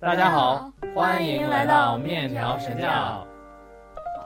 大家好，欢迎来到面条神教。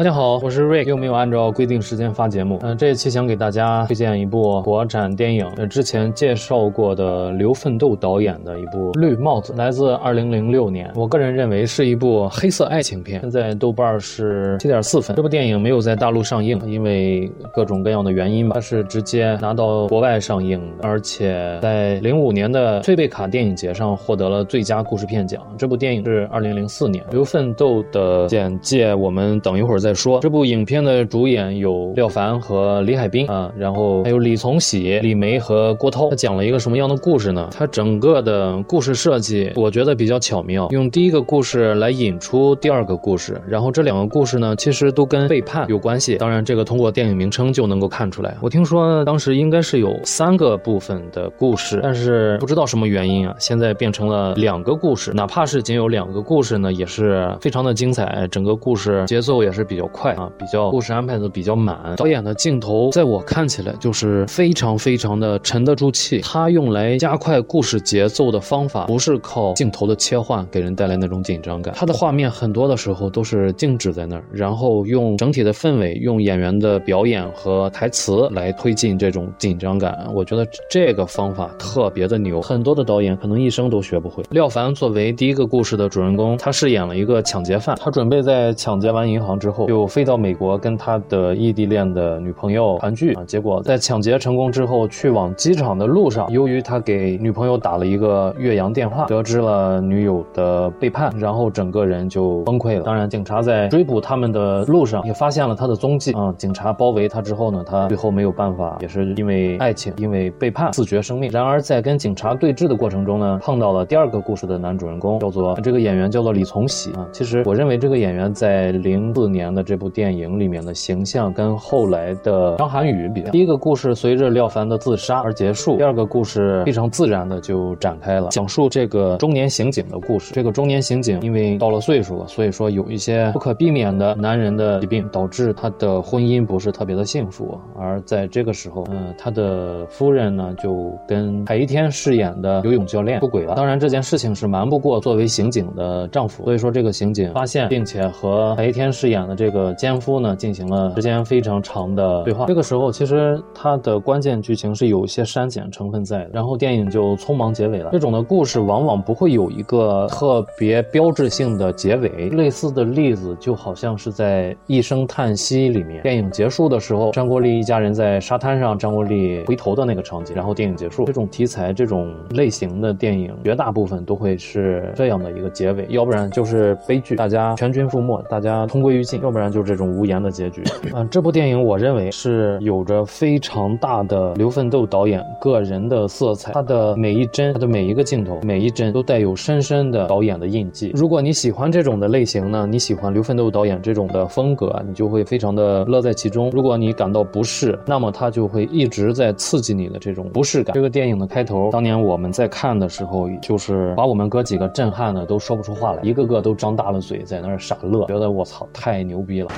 大家好，我是瑞，又没有按照规定时间发节目。嗯、这一期想给大家推荐一部国产电影，呃，之前介绍过的刘奋斗导演的一部《绿帽子》，来自2006年。我个人认为是一部黑色爱情片，现在豆瓣是7.4分。这部电影没有在大陆上映，因为各种各样的原因吧，它是直接拿到国外上映的，而且在05年的翠贝卡电影节上获得了最佳故事片奖。这部电影是2004年。刘奋斗的简介我们等一会儿再说。这部影片的主演有廖凡和李海滨啊，然后还有李从喜、李梅和郭涛。他讲了一个什么样的故事呢？他整个的故事设计，我觉得比较巧妙，用第一个故事来引出第二个故事，然后这两个故事呢，其实都跟背叛有关系。当然，这个通过电影名称就能够看出来。我听说当时应该是有三个部分的故事，但是不知道什么原因啊，现在变成了两个故事。哪怕是仅有两个故事呢，也是非常的精彩，整个故事节奏也是比较快啊，比较故事安排的比较满。导演的镜头在我看起来就是非常非常的沉得住气。他用来加快故事节奏的方法，不是靠镜头的切换给人带来那种紧张感。他的画面很多的时候都是静止在那儿，然后用整体的氛围、用演员的表演和台词来推进这种紧张感。我觉得这个方法特别的牛，很多的导演可能一生都学不会。廖凡作为第一个故事的主人公，他饰演了一个抢劫犯，他准备在抢劫完银行之后，就飞到美国跟他的异地恋的女朋友团聚啊。结果在抢劫成功之后，去往机场的路上，由于他给女朋友打了一个越洋电话，得知了女友的背叛，然后整个人就崩溃了。当然，警察在追捕他们的路上也发现了他的踪迹啊。警察包围他之后呢，他最后没有办法，也是因为爱情，因为背叛，自绝生命。然而在跟警察对峙的过程中呢，碰到了第二个故事的男主人公，叫做这个演员叫做李从喜啊。其实我认为这个演员在零四年的这部电影里面的形象跟后来的张涵予比较，第一个故事随着廖凡的自杀而结束，第二个故事非常自然的就展开了，讲述这个中年刑警的故事。这个中年刑警因为到了岁数了，所以说有一些不可避免的男人的疾病，导致他的婚姻不是特别的幸福。而在这个时候，嗯，他的夫人呢就跟海一天饰演的游泳教练出轨了。当然这件事情是瞒不过作为刑警的丈夫，所以说这个刑警发现，并且和海一天饰演的这个奸夫呢进行了时间非常长的对话。这个时候其实它的关键剧情是有一些删减成分在的，然后电影就匆忙结尾了。这种的故事往往不会有一个特别标志性的结尾。类似的例子就好像是在《一声叹息》里面，电影结束的时候，张国立一家人在沙滩上，张国立回头的那个场景，然后电影结束。这种题材、这种类型的电影，绝大部分都会是这样的一个结尾，要不然就是悲剧，大家全军覆没，大家同归于尽；要不然就是这种无言的结局。嗯，这部电影我认为是有着非常大的刘奋斗导演个人的色彩，他的每一帧，他的每一个镜头，每一帧都带有深深的导演的印记。如果你喜欢这种的类型呢，你喜欢刘奋斗导演这种的风格，你就会非常的乐在其中。如果你感到不适，那么他就会一直在刺激你的这种不适感。这个电影的开头，当年我们在看的时候，就是把我们哥几个震撼的都说不出话来，一个个都张大了嘴在那儿傻乐，觉得我操太牛牛逼了。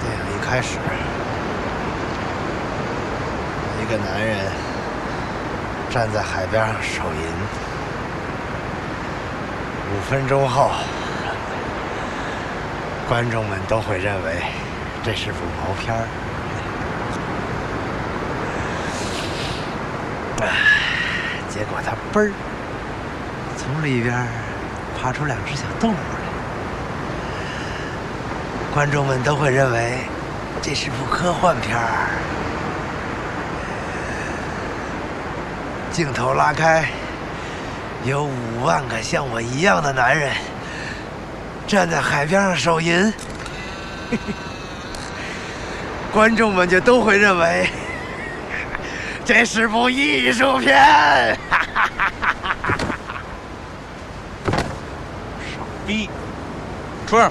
电影一开始，一个男人站在海边上手淫，五分钟后，观众们都会认为这是部毛片儿。结果他嘣儿从里边爬出两只小动物来，观众们都会认为这是部科幻片儿。镜头拉开，有五万个像我一样的男人站在海边上手淫，观众们就都会认为 这是部艺术片。傻逼，出来！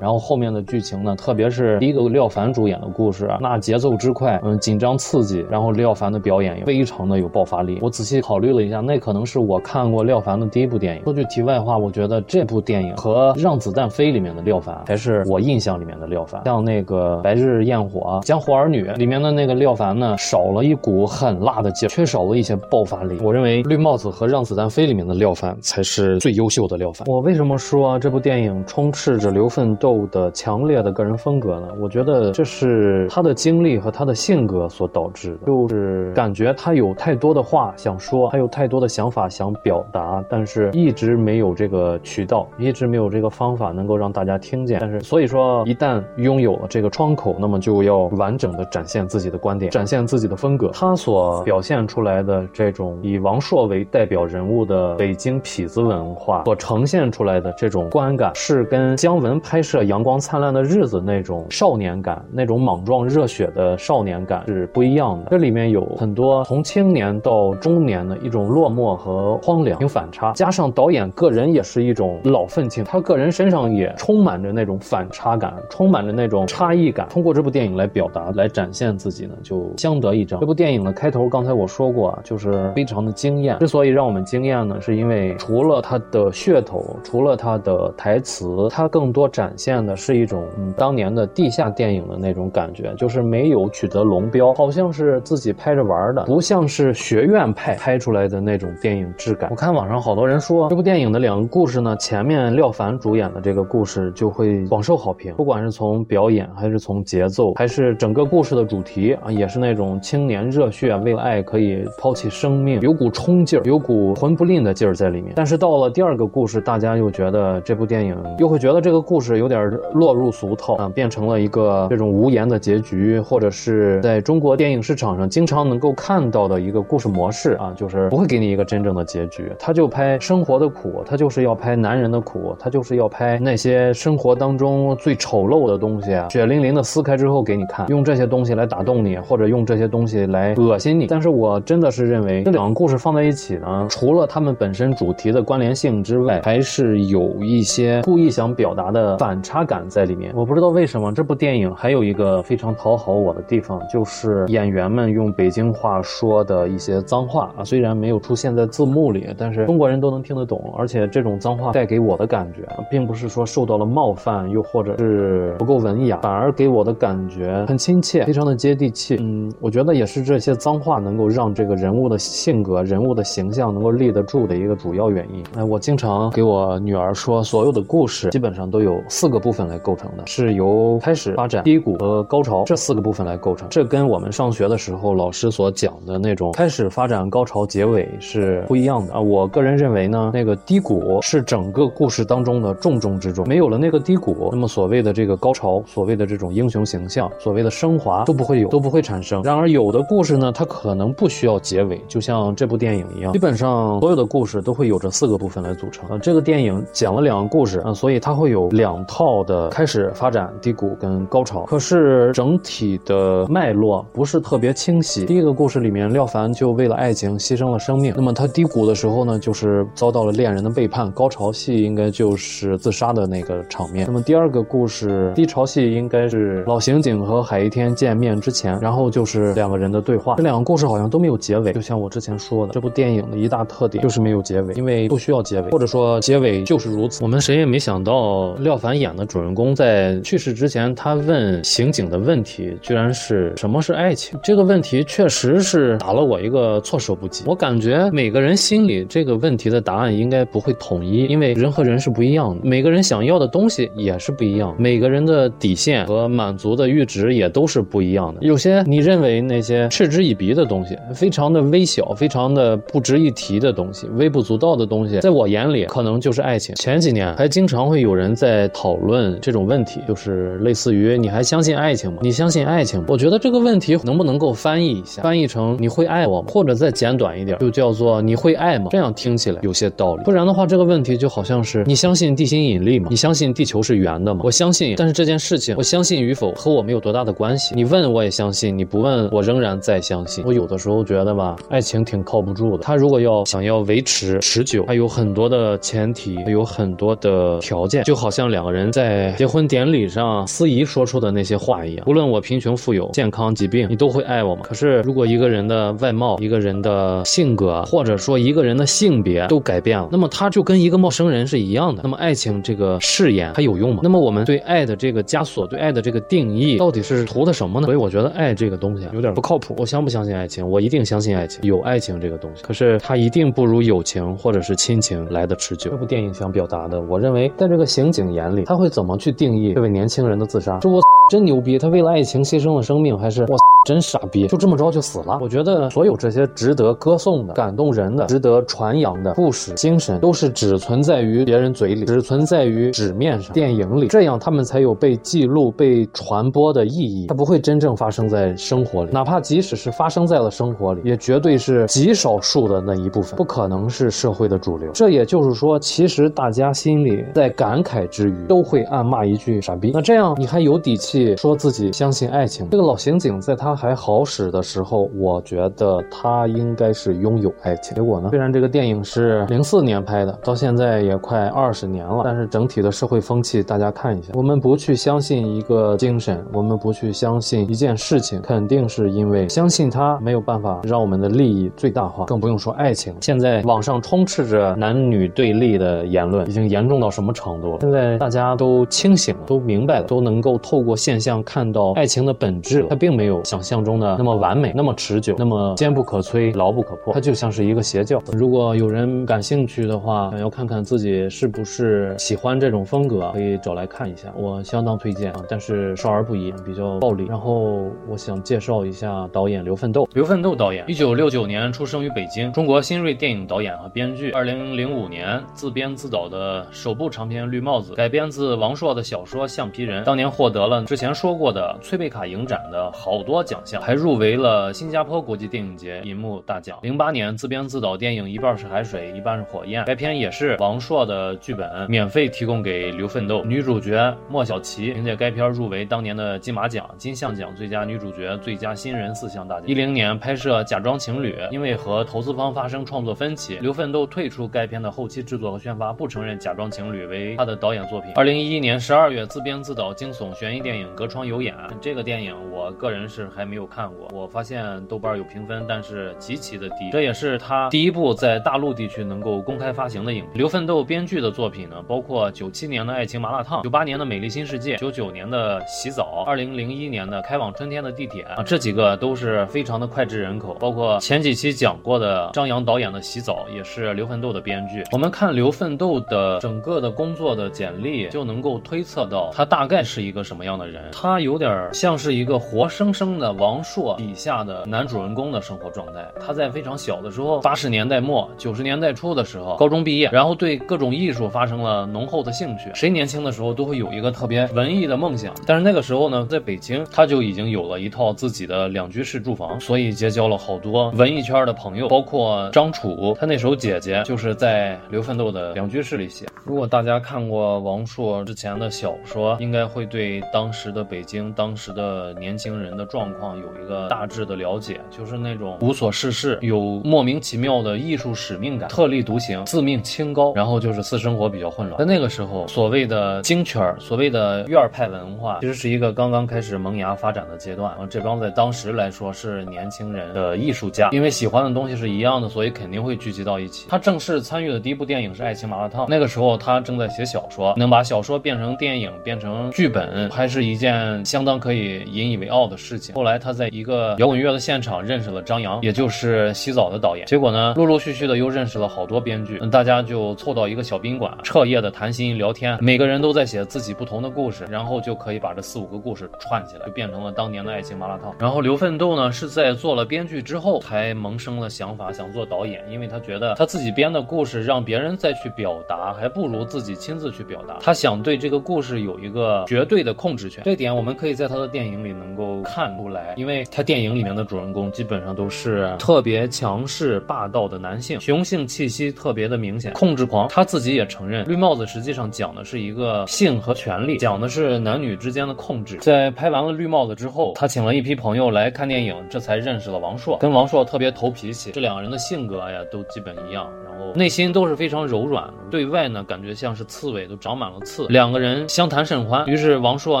然后后面的剧情呢，特别是第一个廖凡主演的故事，那节奏之快，嗯，紧张刺激，然后廖凡的表演也非常的有爆发力。我仔细考虑了一下，那可能是我看过廖凡的第一部电影。说句题外话，我觉得这部电影和《让子弹飞》里面的廖凡才是我印象里面的廖凡。像那个《白日焰火》《江湖儿女》里面的那个廖凡呢，少了一股狠辣的劲，缺少了一些爆发力。我认为《绿帽子》和《让子弹飞》里面的廖凡才是最优秀的廖凡。我为什么说这部电影充斥着刘奋斗的强烈的个人风格呢？我觉得这是他的经历和他的性格所导致的，就是感觉他有太多的话想说，还有太多的想法想表达，但是一直没有这个渠道，一直没有这个方法能够让大家听见。但是所以说，一旦拥有了这个窗口，那么就要完整的展现自己的观点，展现自己的风格。他所表现出来的这种以王朔为代表人物的北京痞子文化所呈现出来的这种观感，是跟姜文拍摄《阳光灿烂的日子》那种少年感、那种莽撞热血的少年感是不一样的。这里面有很多从青年到中年的一种落寞和荒凉，有反差。加上导演个人也是一种老愤青，他个人身上也充满着那种反差感，充满着那种差异感。通过这部电影来表达、来展现自己呢，就相得益彰。这部电影的开头，刚才我说过啊，就是非常的惊艳。之所以让我们惊艳呢，是因为除了它的噱头，除了它的台词，它更多展现的是一种当年的地下电影的那种感觉，就是没有取得龙标，好像是自己拍着玩的，不像是学院派拍出来的那种电影质感。我看网上好多人说这部电影的两个故事呢，前面廖凡主演的这个故事就会广受好评，不管是从表演还是从节奏，还是整个故事的主题啊，也是那种青年热血，为了爱可以抛弃生命，有股冲劲儿，有股魂不吝的劲儿在里面。但是到了第二个故事，大家又觉得这部电影又会觉得这个故事有点而落入俗套啊，变成了一个这种无言的结局，或者是在中国电影市场上经常能够看到的一个故事模式啊，就是不会给你一个真正的结局，他就拍生活的苦，他就是要拍男人的苦，他就是要拍那些生活当中最丑陋的东西啊，血淋淋的撕开之后给你看，用这些东西来打动你，或者用这些东西来恶心你。但是我真的是认为这两个故事放在一起呢，除了他们本身主题的关联性之外，还是有一些故意想表达的反感在里面。我不知道为什么这部电影还有一个非常讨好我的地方，就是演员们用北京话说的一些脏话啊，虽然没有出现在字幕里，但是中国人都能听得懂。而且这种脏话带给我的感觉，并不是说受到了冒犯，又或者是不够文雅，反而给我的感觉很亲切，非常的接地气。嗯，我觉得也是这些脏话能够让这个人物的性格、人物的形象能够立得住的一个主要原因。哎，我经常给我女儿说，所有的故事基本上都有四个部分来构成的，是由开始、发展、低谷和高潮这四个部分来构成。这跟我们上学的时候老师所讲的那种开始、发展、高潮、结尾是不一样的啊。我个人认为呢，那个低谷是整个故事当中的重中之重，没有了那个低谷，那么所谓的这个高潮，所谓的这种英雄形象，所谓的升华都不会有，都不会产生。然而有的故事呢，它可能不需要结尾，就像这部电影一样，基本上所有的故事都会有这四个部分来组成。啊，这个电影讲了两个故事啊，所以它会有两套的开始、发展、低谷跟高潮。可是整体的脉络不是特别清晰。第一个故事里面，廖凡就为了爱情牺牲了生命，那么他低谷的时候呢，就是遭到了恋人的背叛。高潮戏应该就是自杀的那个场面。那么第二个故事低潮戏应该是老刑警和海一天见面之前，然后就是两个人的对话。这两个故事好像都没有结尾，就像我之前说的，这部电影的一大特点就是没有结尾，因为不需要结尾，或者说结尾就是如此。我们谁也没想到，廖凡演的主人公在去世之前，他问刑警的问题居然是什么是爱情？这个问题确实是打了我一个措手不及。我感觉每个人心里这个问题的答案应该不会统一，因为人和人是不一样的，每个人想要的东西也是不一样，每个人的底线和满足的阈值也都是不一样的。有些你认为那些嗤之以鼻的东西，非常的微小，非常的不值一提的东西，微不足道的东西，在我眼里可能就是爱情。前几年还经常会有人在讨论这种问题，就是类似于你还相信爱情吗？你相信爱情吗？我觉得这个问题能不能够翻译一下，翻译成你会爱我吗？或者再简短一点，就叫做你会爱吗？这样听起来有些道理。不然的话，这个问题就好像是你相信地心引力吗？你相信地球是圆的吗？我相信，但是这件事情我相信与否和我没有多大的关系。你问我也相信，你不问我仍然在相信。我有的时候觉得吧，爱情挺靠不住的。他如果要想要维持持久，还有很多的前提，有很多的条件，就好像两个人在结婚典礼上司仪说出的那些话一样。无论我贫穷富有、健康疾病，你都会爱我吗？可是，如果一个人的外貌、一个人的性格，或者说一个人的性别都改变了，那么他就跟一个陌生人是一样的。那么，爱情这个誓言还有用吗？那么，我们对爱的这个枷锁、对爱的这个定义，到底是图的什么呢？所以，我觉得爱这个东西有点不靠谱。我相不相信爱情？我一定相信爱情，有爱情这个东西。可是，它一定不如友情或者是亲情来的持久。这部电影想表达的，我认为，在这个刑警眼里，他会怎么去定义这位年轻人的自杀？是我 真牛逼，他为了爱情牺牲了生命，还是我？真傻逼，就这么着就死了。我觉得所有这些值得歌颂的、感动人的、值得传扬的故事精神，都是只存在于别人嘴里，只存在于纸面上、电影里，这样他们才有被记录、被传播的意义。它不会真正发生在生活里，哪怕即使是发生在了生活里，也绝对是极少数的那一部分，不可能是社会的主流。这也就是说，其实大家心里在感慨之余，都会暗骂一句傻逼。那这样你还有底气说自己相信爱情？这个老刑警在他。他还好使的时候，我觉得他应该是拥有爱情。结果呢？虽然这个电影是零四年拍的，到现在也快二十年了，但是整体的社会风气，大家看一下。我们不去相信一个精神，我们不去相信一件事情，肯定是因为相信它没有办法让我们的利益最大化，更不用说爱情。现在网上充斥着男女对立的言论，已经严重到什么程度了？现在大家都清醒了，都明白了，都能够透过现象看到爱情的本质，它并没有想。想象中的那么完美，那么持久，那么坚不可摧、牢不可破，它就像是一个邪教。如果有人感兴趣的话，想要看看自己是不是喜欢这种风格，可以找来看一下，我相当推荐啊。但是少儿不宜，比较暴力。然后我想介绍一下导演刘奋斗。刘奋斗导演，一九六九年出生于北京，中国新锐电影导演和编剧。二零零五年自编自导的首部长片《绿帽子》，改编自王朔的小说《橡皮人》，当年获得了之前说过的崔贝卡影展的好多。奖项还入围了新加坡国际电影节银幕大奖。零八年自编自导电影《一半是海水，一半是火焰》，该片也是王朔的剧本，免费提供给刘奋斗。女主角莫小琪凭借该片入围当年的金马奖、金像奖最佳女主角、最佳新人四项大奖。一零年拍摄《假装情侣》，因为和投资方发生创作分歧，刘奋斗退出该片的后期制作和宣发，不承认《假装情侣》为他的导演作品。二零一一年十二月自编自导惊悚悬疑电影《隔窗有眼》，这个电影我个人是很。还没有看过，我发现豆瓣有评分，但是极其的低。这也是他第一部在大陆地区能够公开发行的影片。刘奋斗编剧的作品呢，包括九七年的《爱情麻辣烫》，九八年的《美丽新世界》，九九年的《洗澡》，二零零一年的《开往春天的地铁》啊，这几个都是非常的脍炙人口。包括前几期讲过的张扬导演的《洗澡》，也是刘奋斗的编剧。我们看刘奋斗的整个的工作的简历，就能够推测到他大概是一个什么样的人。他有点像是一个活生生。的王朔笔下的男主人公的生活状态，他在非常小的时候，八十年代末九十年代初的时候，高中毕业，然后对各种艺术发生了浓厚的兴趣。谁年轻的时候都会有一个特别文艺的梦想，但是那个时候呢，在北京他就已经有了一套自己的两居室住房，所以结交了好多文艺圈的朋友，包括张楚，他那首《姐姐》就是在刘奋斗的两居室里写。如果大家看过王朔之前的小说，应该会对当时的北京、当时的年轻人的状况有一个大致的了解，就是那种无所事事，有莫名其妙的艺术使命感，特立独行，自命清高，然后就是私生活比较混乱。在那个时候，所谓的京圈，所谓的院派文化，其实是一个刚刚开始萌芽发展的阶段。这帮在当时来说是年轻人的艺术家，因为喜欢的东西是一样的，所以肯定会聚集到一起。他正式参与的第一部电影是《爱情麻辣烫》，那个时候他正在写小说，能把小说变成电影，变成剧本，还是一件相当可以引以为傲的事情。后来来他在一个摇滚乐的现场认识了张扬，也就是《洗澡》的导演。结果呢，陆陆续续的又认识了好多编剧，大家就凑到一个小宾馆，彻夜的谈心聊天，每个人都在写自己不同的故事，然后就可以把这四五个故事串起来，就变成了当年的爱情麻辣烫。然后刘奋斗呢，是在做了编剧之后才萌生了想法，想做导演，因为他觉得他自己编的故事让别人再去表达，还不如自己亲自去表达。他想对这个故事有一个绝对的控制权，这点我们可以在他的电影里能够看出来，因为他电影里面的主人公基本上都是特别强势霸道的男性，雄性气息特别的明显，控制狂。他自己也承认，《绿帽子》实际上讲的是一个性和权力，讲的是男女之间的控制。在拍完了《绿帽子》之后，他请了一批朋友来看电影，这才认识了王朔，跟王朔特别投脾气，这两个人的性格呀都基本一样，然后内心都是非常柔软。对外呢感觉像是刺猬都长满了刺。两个人相谈甚欢，于是王朔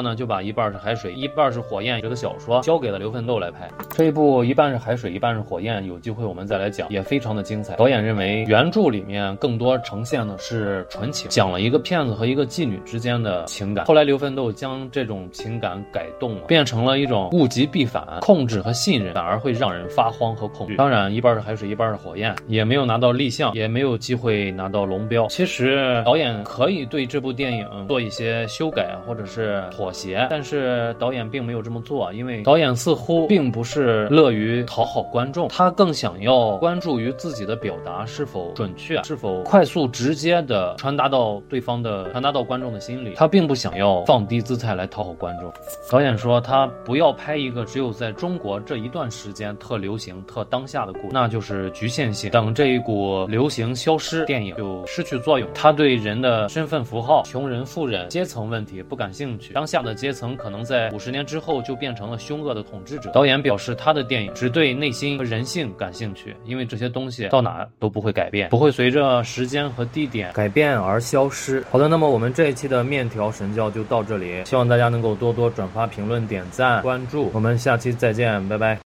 呢就把一半是海水，一半是火焰这个小说交给了刘奋斗来拍。这一部一半是海水，一半是火焰，有机会我们再来讲，也非常的精彩。导演认为原著里面更多呈现的是纯情，讲了一个骗子和一个妓女之间的情感。后来刘奋斗将这种情感改动了，变成了一种物极必反，控制和信任反而会让人发慌和恐惧。当然，一半是海水，一半是火焰，也没有拿到立项，也没有机会拿到龙标。其实导演可以对这部电影做一些修改或者是妥协，但是导演并没有这么做，因为导演似乎并不是乐于讨好观众，他更想要关注于自己的表达是否准确，是否快速直接的传达到对方的，传达到观众的心里。他并不想要放低姿态来讨好观众。导演说他不要拍一个只有在中国这一段时间特流行、特当下的故，那就是局限性。等这一股流行消失，电影就失去作用。他对人的身份符号、穷人、富人、阶层问题不感兴趣。当下的阶层可能在五十年之后就变成了凶恶的统治者。导演表示，他的电影只对内心和人性感兴趣，因为这些东西到哪都不会改变，不会随着时间和地点改变而消失。好的，那么我们这一期的面条神教就到这里，希望大家能够多多转发、评论、点赞、关注。我们下期再见，拜拜。